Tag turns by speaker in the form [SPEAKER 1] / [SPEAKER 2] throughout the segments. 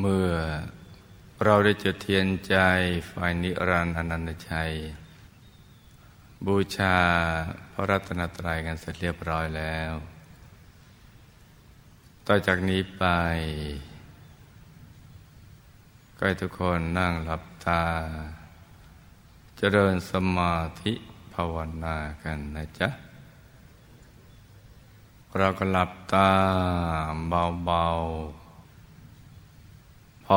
[SPEAKER 1] เมื่อเราได้จุดเทียนใจไฟนิรันดร์อนันตชัย บูชาพระรัตนตรัยกันเสร็จเรียบร้อยแล้ว ต่อจากนี้ไป ก็ให้ทุกคนนั่งหลับตา เจริญสมาธิภาวนากันนะจ๊ะ เราก็หลับตาเบาๆ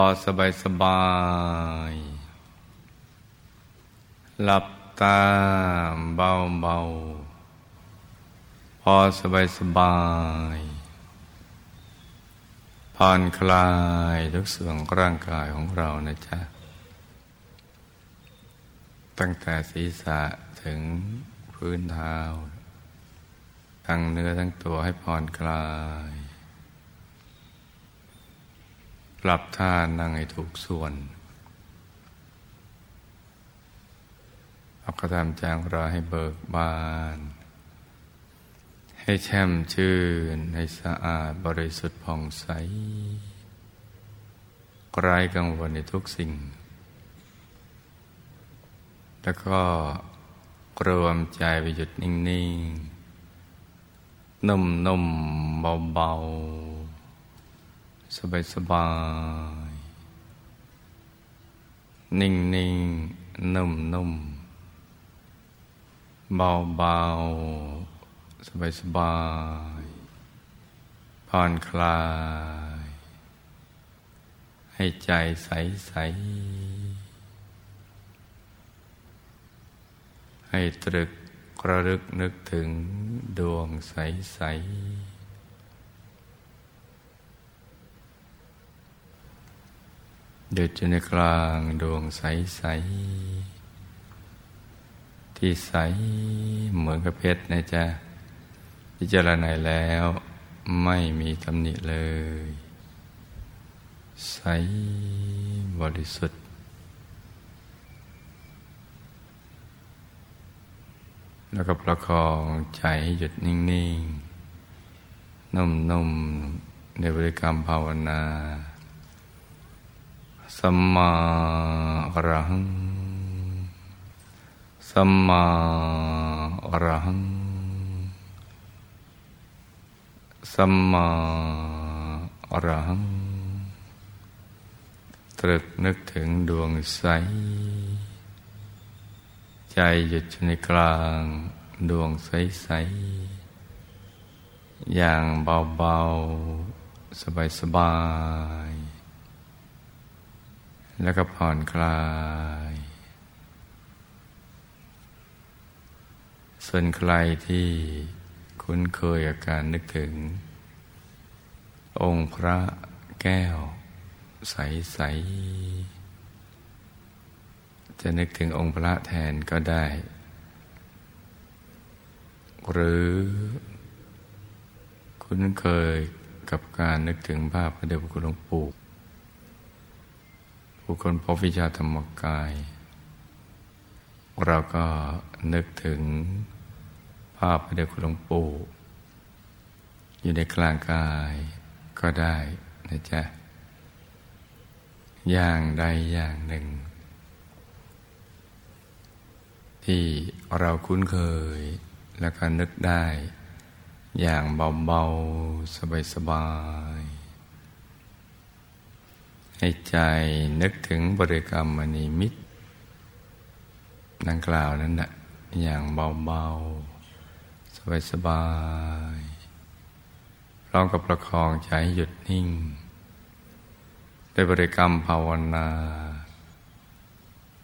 [SPEAKER 1] อสบายสบาย หลับตาเบาเบาพอสบายสบายผ่อนคลายทุกส่วนร่างกายของเรานะจ๊ะ ตั้งแต่ศีรษะถึงพื้นเท้า ทั้งเนื้อทั้งตัวให้ผ่อนคลาย ปรับท่านั่งให้ถูกส่วนเอากระทำจางราให้เบิกบาน ให้แช่มชื่น ให้สะอาดบริสุทธิ์ผ่องใสไร้กังวลในทุกสิ่ง แล้วก็รวมใจไปหยุดนิ่ง ๆ นุ่ม ๆ เบา ๆ สบายสบาย นิ่งนิ่งนุ่มนุ่มเบาเบาสบายสบายผ่อนคลาย ให้ใจใสใส ให้ตรึกระลึกนึกถึงดวงใสใส หยุดอยู่ในกลางดวงใส ๆ ที่ใสเหมือนกับเพชรนะจ๊ะพิจารณาแล้วไม่มีตำหนิเลย ใสบริสุทธิ์ แล้วก็ประคองใจให้หยุดนิ่ง ๆ นุ่ม ๆ ในบริกรรมภาวนา สัมมาอรหัง สัมมาอรหัง สัมมาอรหัง ตรึกนึกถึงดวงใส ใจหยุดในกลางดวงใสใส อย่างเบา ๆ สบาย ๆ แล้วก็ผ่อนคลาย ส่วนใครที่คุ้นเคยอาการนึกถึง องค์พระแก้ว ใส ๆ จะนึกถึงองค์พระแทนก็ได้ หรือคุ้นเคยกับการนึกถึงภาพพระเดชพระคุณหลวงปู่ ผู้คนพบวิชาธรรมกาย เราก็นึกถึงภาพพระเดชคุณหลวงปู่อยู่ในกลางกายก็ได้นะจ๊ะ อย่างใดอย่างหนึ่ง ที่เราคุ้นเคยแล้วก็นึกได้ อย่างเบา ๆ สบาย ๆ ให้ใจนึกถึงบริกรรมมณีมิตรดังกล่าวนั้นนะอย่างเบาๆ สบายๆพร้อมกับประคองใจหยุดนิ่งด้วยบริกรรมภาวนา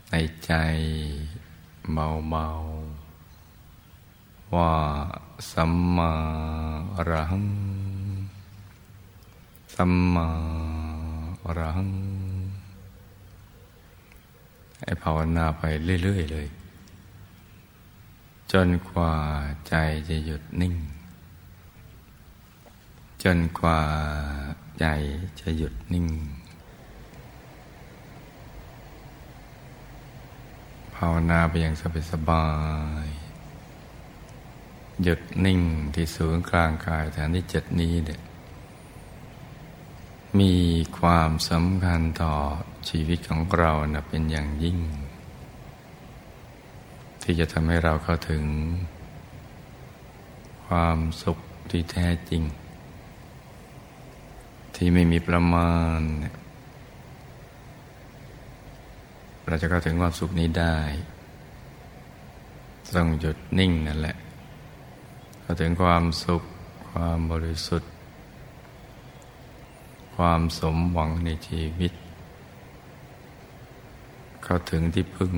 [SPEAKER 1] ในใจเบาๆ ว่าสัมมาอรหัง สัมมา รัง ให้ภาวนาไปเรื่อย ๆ เลย จนกว่าใจจะหยุดนิ่ง จนกว่าใจจะหยุดนิ่ง ภาวนาไปอย่างสบายๆหยุดนิ่งที่ศูนย์กลางกายฐานที่เจ็ดนี้เนี่ย มีความสำคัญต่อชีวิตของเรานะเป็นอย่างยิ่ง ที่จะทำให้เราเข้าถึง ความสุขที่แท้จริง ที่ไม่มีประมาณ เราจะเข้าถึงความสุขนี้ได้ต้องหยุดนิ่งนั่นแหละเข้าถึงความสุขความบริสุทธิ์ ความสมหวังในชีวิต เข้าถึงที่พึ่ง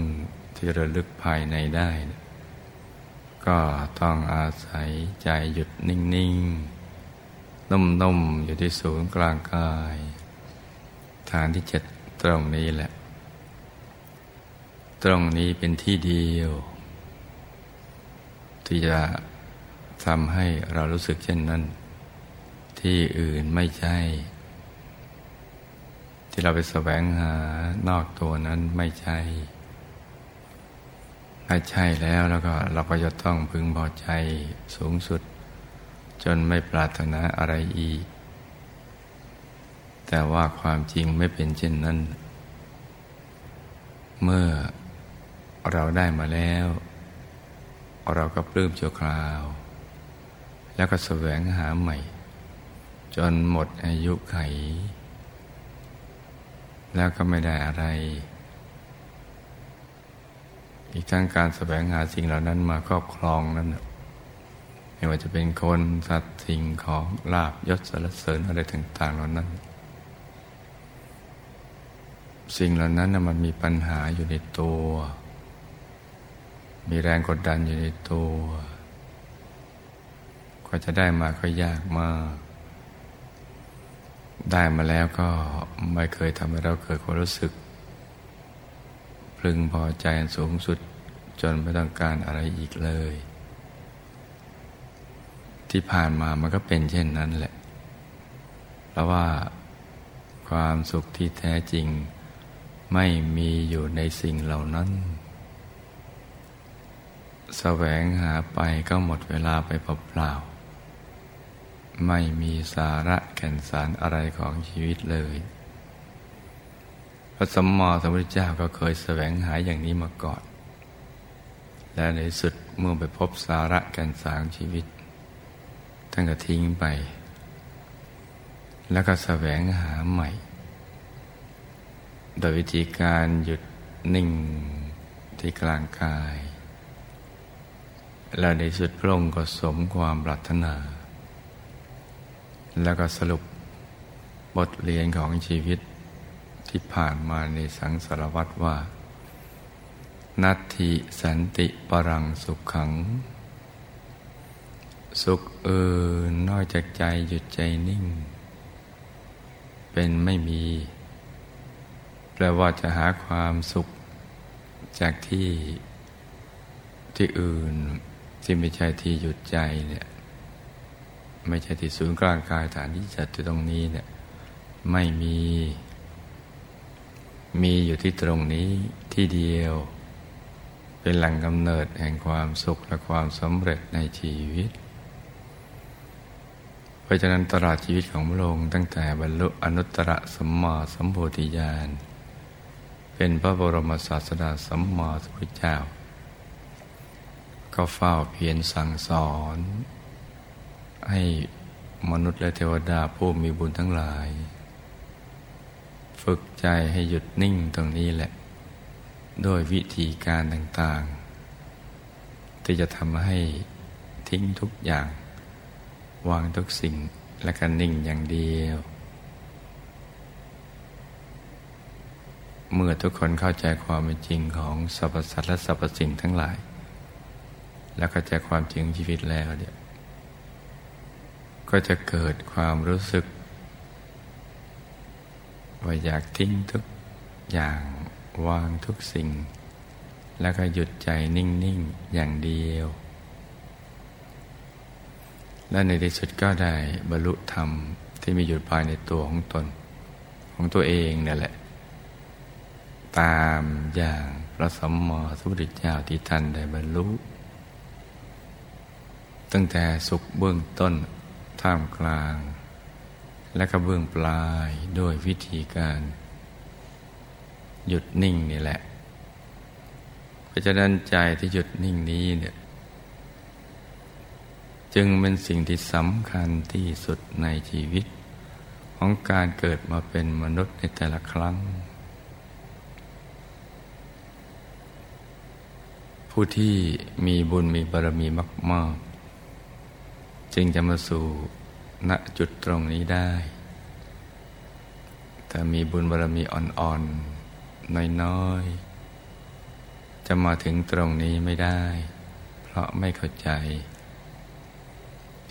[SPEAKER 1] ที่ระลึกภายในได้ ก็ต้องอาศัยใจหยุดนิ่งๆ นุ่มๆ อยู่ที่ศูนย์กลางกาย ฐานที่เจ็ดตรงนี้แหละ ตรงนี้เป็นที่เดียว ที่จะทำให้เรารู้สึกเช่นนั้น ที่อื่นไม่ใช่ ที่เราไปแสวงหานอกตัวนั้นไม่ใช่ถ้าใช่แล้วแล้วก็เราก็จะต้องพึงพอใจสูงสุด จนไม่ปรารถนาอะไรอีก แต่ว่าความจริงไม่เป็นเช่นนั้น เมื่อเราได้มาแล้ว เราก็ปลื้มชั่วคราว แล้วก็แสวงหาใหม่ จนหมดอายุไข แล้วก็ไม่ได้อะไร อีกทั้งการแสวงหาสิ่งเหล่านั้นมาครอบครองนั้นไม่ว่าจะเป็นคนสัตว์สิ่งของลาบยศสารเสริญอะไรต่างๆเหล่านั้น สิ่งเหล่านั้นมันมีปัญหาอยู่ในตัว มีแรงกดดันอยู่ในตัว ก็จะได้มาก็ยากมาก ได้มาแล้วก็ไม่เคยทำให้เราเกิดความรู้สึก พึงพอใจสูงสุดจนไม่ต้องการอะไรอีกเลย ที่ผ่านมามันก็เป็นเช่นนั้นแหละ เพราะว่าความสุขที่แท้จริงไม่มีอยู่ในสิ่งเหล่านั้นแสวงหาไปก็หมดเวลาไปเปล่าๆ ไม่มีสาระแก่นสารอะไรของชีวิตเลย พระสมมอสมุทรเจ้าก็เคยแสวงหาอย่างนี้มาก่อน และในสุดเมื่อไปพบสาระแก่นสารชีวิต ท่านก็ทิ้งไป แล้วก็แสวงหาใหม่ โดยวิธีการหยุดนิ่งที่กลางกาย และในสุดพระองค์ก็สมความปรารถนา แล้วก็สรุปบทเรียนของชีวิตที่ผ่านมาในสังสารวัตรว่า นัตถิสันติปรังสุขขัง สุขเอินนอกจากใจหยุดใจนิ่ง เป็นไม่มี แปลว่าจะหาความสุขจากที่ที่อื่นที่ไม่ใช่ที่หยุดใจเนี่ย ไม่ใช่ที่ศูนย์กลางกายฐานที่จัดอยู่ตรงนี้เนี่ยไม่มี มีอยู่ที่ตรงนี้ที่เดียว เป็นแหล่งกำเนิดแห่งความสุขและความสำเร็จในชีวิต เพราะฉะนั้นตลอดชีวิตของพระองค์ตั้งแต่บรรลุอนุตตรสัมมาสัมโพธิญาณเป็นพระบรมศาสดาสัมมาสัมพุทธเจ้า ก็เฝ้าเพียรสั่งสอน ให้มนุษย์และเทวดาผู้มีบุญทั้งหลาย ฝึกใจให้หยุดนิ่งตรงนี้แหละด้วยวิธีการต่างๆ ที่จะทำให้ทิ้งทุกอย่าง วางทุกสิ่งและกันนิ่งอย่างเดียว เมื่อทุกคนเข้าใจความเป็นจริงของสรรพสัตว์และสรรพสิ่งทั้งหลาย แล้วก็จะความจริงชีวิตแล้วเนี่ย ก็จะเกิดความรู้สึก ว่าอยากทิ้งทุกอย่างวางทุกสิ่ง แล้วก็หยุดใจนิ่ง ๆ อย่างเดียว และในที่สุดก็ได้บรรลุธรรมที่มีอยู่ภายในตัวของตน ของตัวเองนี่แหละ ตามอย่างพระสัมมาสัมพุทธเจ้าที่ท่านได้บรรลุตั้งแต่สุขเบื้องต้น ท่ามกลาง และก็เบื้องปลายด้วยวิธีการ หยุดนิ่งนี่แหละ เพราะฉะนั้นใจที่หยุดนิ่งนี้เนี่ยจึงเป็นสิ่งที่สำคัญที่สุดในชีวิต ของการเกิดมาเป็นมนุษย์ในแต่ละครั้ง ผู้ที่มีบุญมีบารมีมาก ๆ จึงจะมาสู่ณจุดตรงนี้ได้ แต่มีบุญบารมีอ่อนๆ น้อยๆ จะมาถึงตรงนี้ไม่ได้ เพราะไม่เข้าใจ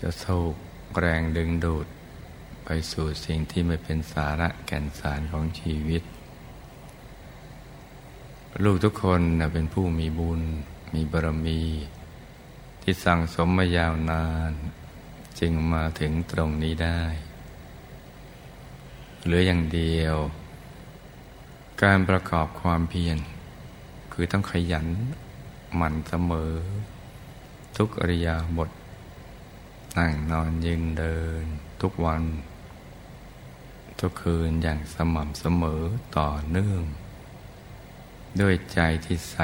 [SPEAKER 1] จะสูกแรงดึงดูดไปสู่สิ่งที่ไม่เป็นสาระแก่นสารของชีวิต ลูกทุกคนเป็นผู้มีบุญ มีบารมี ที่สั่งสมมายาวนาน จึงมาถึงตรงนี้ได้เหลืออย่างเดียว การประกอบความเพียร คือต้องขยันหมั่นเสมอ ทุกอริยาบทนั่งนอนยืนเดิน ทุกวัน ทุกคืนอย่างสม่ำเสมอต่อเนื่อง ด้วยใจที่ใส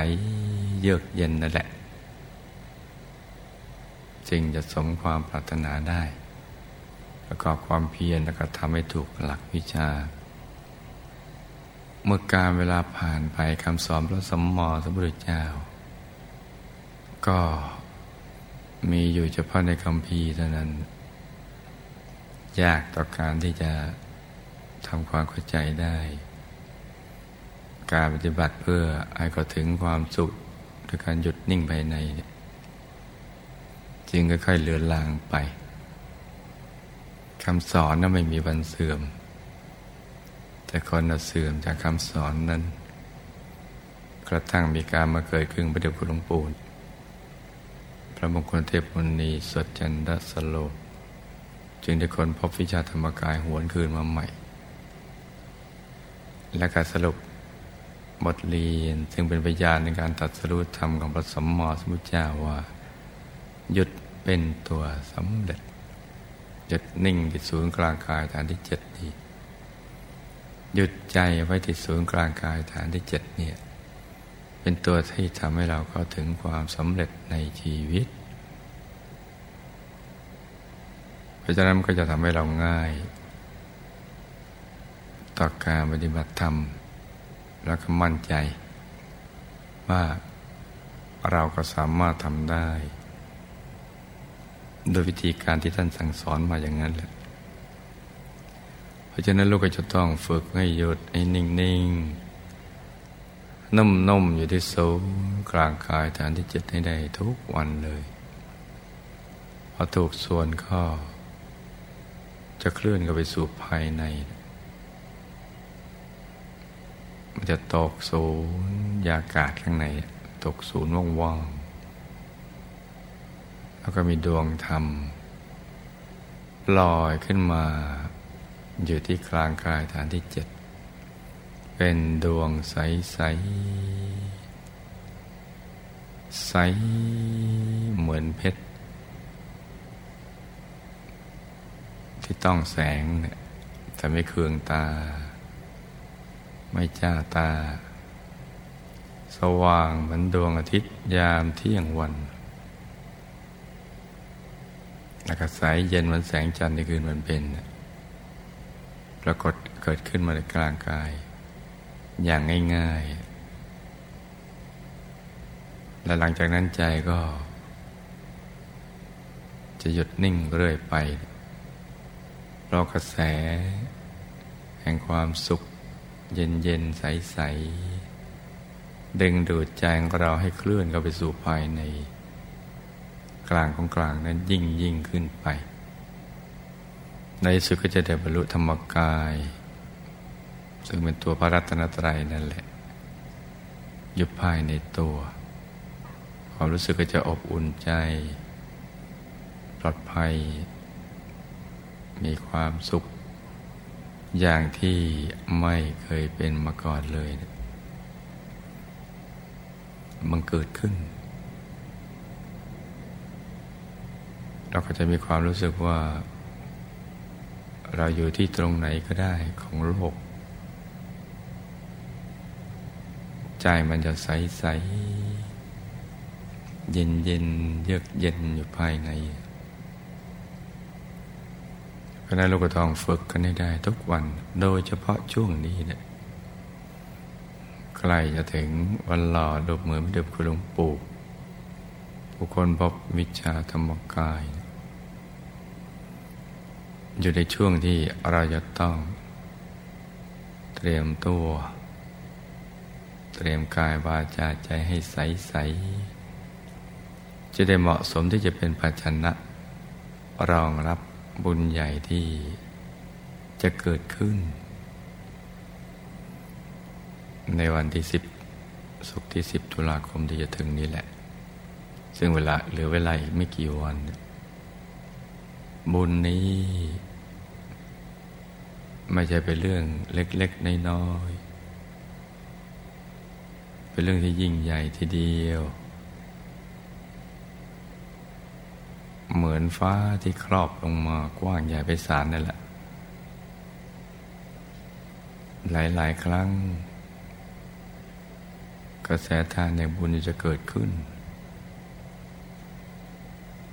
[SPEAKER 1] เยือกเย็นนั่นแหละ จึงจะสมความปรารถนาได้ ประกอบความเพียรแล้วก็ทำให้ถูกหลักวิชา เมื่อการเวลาผ่านไปคำสอนพระสมมอสมบุตรเจ้า ก็มีอยู่เฉพาะในคำพีเท่านั้น ยากต่อการที่จะทำความเข้าใจได้ การปฏิบัติเพื่อให้เขาถึงความสุขด้วยการหยุดนิ่งภายใน จึงค่อยๆเลือนลางไปคำสอนนั้นไม่มีวันเสื่อม แต่คนเสื่อมจากคำสอนนั้น กระทั่งมีการมาเกิดขึ้นประเดี๋ยวคุณหลวงปู่พระมงคลเทพมุนีสดจันทสโล จึงได้คนพบวิชาธรรมกายหวนคืนมาใหม่ และการสรุปบทเรียน ซึ่งเป็นพยานในการตัดสรุปธรรมของพระสมมอสมุทเจ้าว่า หยุดเป็นตัวสำเร็จหยุดนิ่งที่ศูนย์กลางกายฐานที่เจ็ดนี้หยุดใจไว้ที่ศูนย์กลางกายฐานที่เจ็ดเนี่ย เป็นตัวที่ทำให้เราเข้าถึงความสำเร็จในชีวิต เพราะฉะนั้นก็จะทำให้เราง่าย ต่อการปฏิบัติธรรม แล้วก็มั่นใจ ว่าเราก็สามารถทำได้ โดยวิธีการที่ท่านสั่งสอนมาอย่างนั้นแหละ เพราะฉะนั้นลูกก็จะต้องฝึกให้หยุดให้นิ่งๆนุ่มๆอยู่ที่ศูนย์กลางกายฐานที่เจ็ดให้ได้ทุกวันเลย พอถูกส่วนข้อจะเคลื่อนเข้าไปสู่ภายใน มันจะตกศูนย์ยากาศข้างใน ตกศูนย์ว่างๆ แล้วก็มีดวงธรรมลอยขึ้นมา อยู่ที่กลางกายฐานที่เจ็ด เป็นดวงใสใสใสเหมือนเพชร ที่ต้องแสงเนี่ยแต่ไม่เคืองตา ไม่จ้าตา สว่างเหมือนดวงอาทิตย์ยามเที่ยงวัน แล้วก็ใสเย็นเหมือนแสงจันทร์ในคืนวันเป็นปรากฏเกิดขึ้นมาในกลางกาย อย่างง่ายๆ และหลังจากนั้นใจก็ จะหยุดนิ่งเรื่อยไปรอกระแส แห่งความสุข เย็นๆ ใส ๆ ดึงดูดใจของเราให้เคลื่อนเข้าไปสู่ภายใน กลางของกลางนั้นยิ่งยิ่งขึ้นไป ในสุดก็จะได้บรรลุธรรมกาย ซึ่งเป็นตัวพระรัตนตรัยนั่นแหละ อยู่ภายในตัว ความรู้สึกก็จะอบอุ่นใจ ปลอดภัย มีความสุข อย่างที่ไม่เคยเป็นมาก่อนเลยมันเกิดขึ้น เราก็จะมีความรู้สึกว่า เราอยู่ที่ตรงไหนก็ได้ของโลก ใจมันจะใสใสเย็นเย็นเยือกเย็นอยู่ภายในเพราะนั้นลูกทองฝึกกันให้ได้ทุกวัน โดยเฉพาะช่วงนี้เนะี่ยใกล้จะถึงวันหล่อดบเหมือไม่เดิบคุณหลวงปู่ผู้คนพบวิชาธรรมกาย อยู่ในช่วงที่เราจะต้อง เตรียมตัว เตรียมกายวาจาใจให้ใสใสจะได้เหมาะสมที่จะเป็นภาชนะ รองรับบุญใหญ่ที่จะเกิดขึ้น ในวันที่สิบสุกที่สิบตุลาคมที่จะถึงนี้แหละ ซึ่งเวลาเหลือเวลาอีกไม่กี่วัน บุญนี้ ไม่ใช่เป็นเรื่องเล็กๆน้อยๆเป็นเรื่องที่ยิ่งใหญ่ทีเดียว เหมือนฟ้าที่ครอบลงมากว้างใหญ่ไปสารนั่นแหละ หลายๆ ครั้ง กระแสทานในบุญจะเกิดขึ้น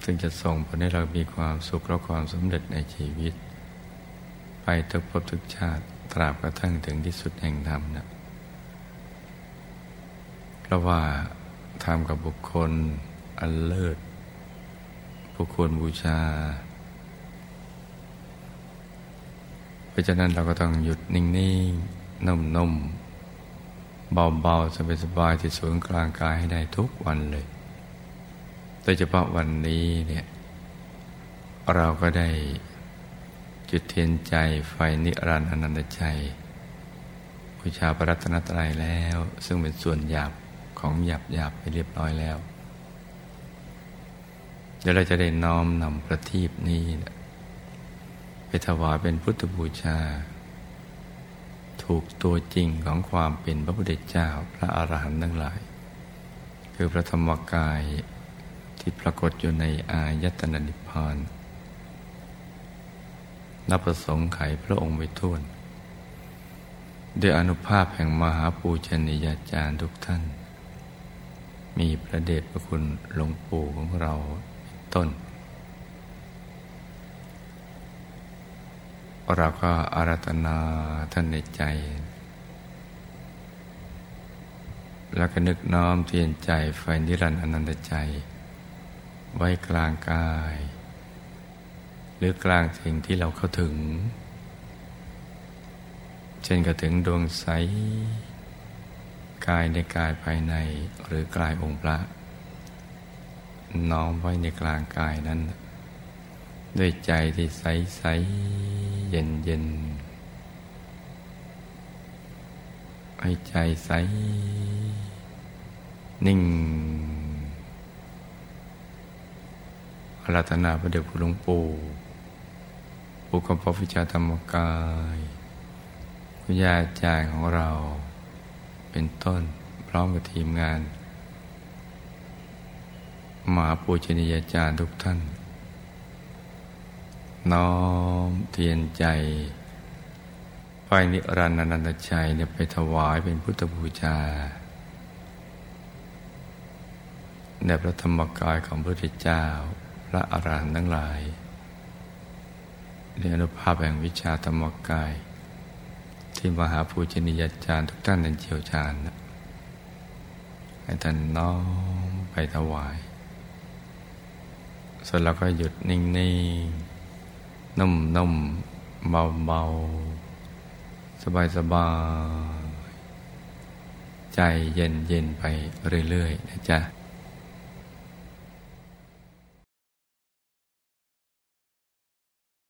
[SPEAKER 1] ซึ่งจะส่งผลให้เรามีความสุขและความสำเร็จในชีวิต ไปทุกภพทุกชาติตราบกระทั่งถึงที่สุดแห่งธรรมนะเพราะว่าทำกับบุคคลอันเลิศผู้ควรบูชา เพราะฉะนั้นเราก็ต้องหยุดนิ่งๆนุ่มๆเบาๆสบายๆที่ศูนย์กลางกายให้ได้ทุกวันเลย โดยเฉพาะวันนี้เนี่ยเราก็ได้จุดเทียนใจไฟนิรันดร์อนันตใจบูชาพระรัตนตรัยแล้ว ซึ่งเป็นส่วนหยาบของหยาบหยาบไปเรียบร้อยแล้ว เดี๋ยวเราจะได้น้อมนำประทีปนี้ไปถวายเป็นพุทธบูชา ถูกตัวจริงของความเป็นพระพุทธเจ้าพระอาหารหันต์ทั้งหลาย คือพระธรรมกาย ที่ปรากฏอยู่ในอายตนะนิพพานนับประสงค์ไขพระองค์ไปทุ่นด้วยอนุภาพแห่งมหาปูชนียาจารย์ทุกท่าน มีพระเดชพระคุณหลวงปู่ของเราต้น เราก็อารัตนาท่านในใจ แล้วก็นึกน้อมเทียนใจไฟนิรันดร์อนันตใจ ไว้กลางกาย หรือกลางสิ่งที่เราเข้าถึง เช่นก็ถึงดวงใส กายในกายภายในหรือกายองค์พระ น้อมไว้ในกลางกายนั้น ด้วยใจที่ใสใสเย็นเย็นให้ใจใส นิ่ง อารัตนาพระเดชคุณหลวงปู่ผู้กำพวิชาธรรมกายคุณยาจารย์ของเราเป็นต้นพร้อมกับทีมงานมหาปูชนียาจารย์ทุกท่าน น้อมเทียนใจไปนิรันดร์นันตชัยเนี่ยไปถวายเป็นพุทธบูชาในพระธรรมกายของพระพุทธเจ้า ระอารหันต์ทั้งหลายในอนุภาพแห่งวิชาธรรมกาย ที่มหาปูชนียาจารย์ทุกท่านนั้นเชี่ยวชาญให้ท่านน้อมไปถวายเสร็จแล้วก็หยุดนิ่งๆนุ่มๆเบาๆ สบายๆ ใจเย็นๆ ไปเรื่อย ๆ นะจ๊ะ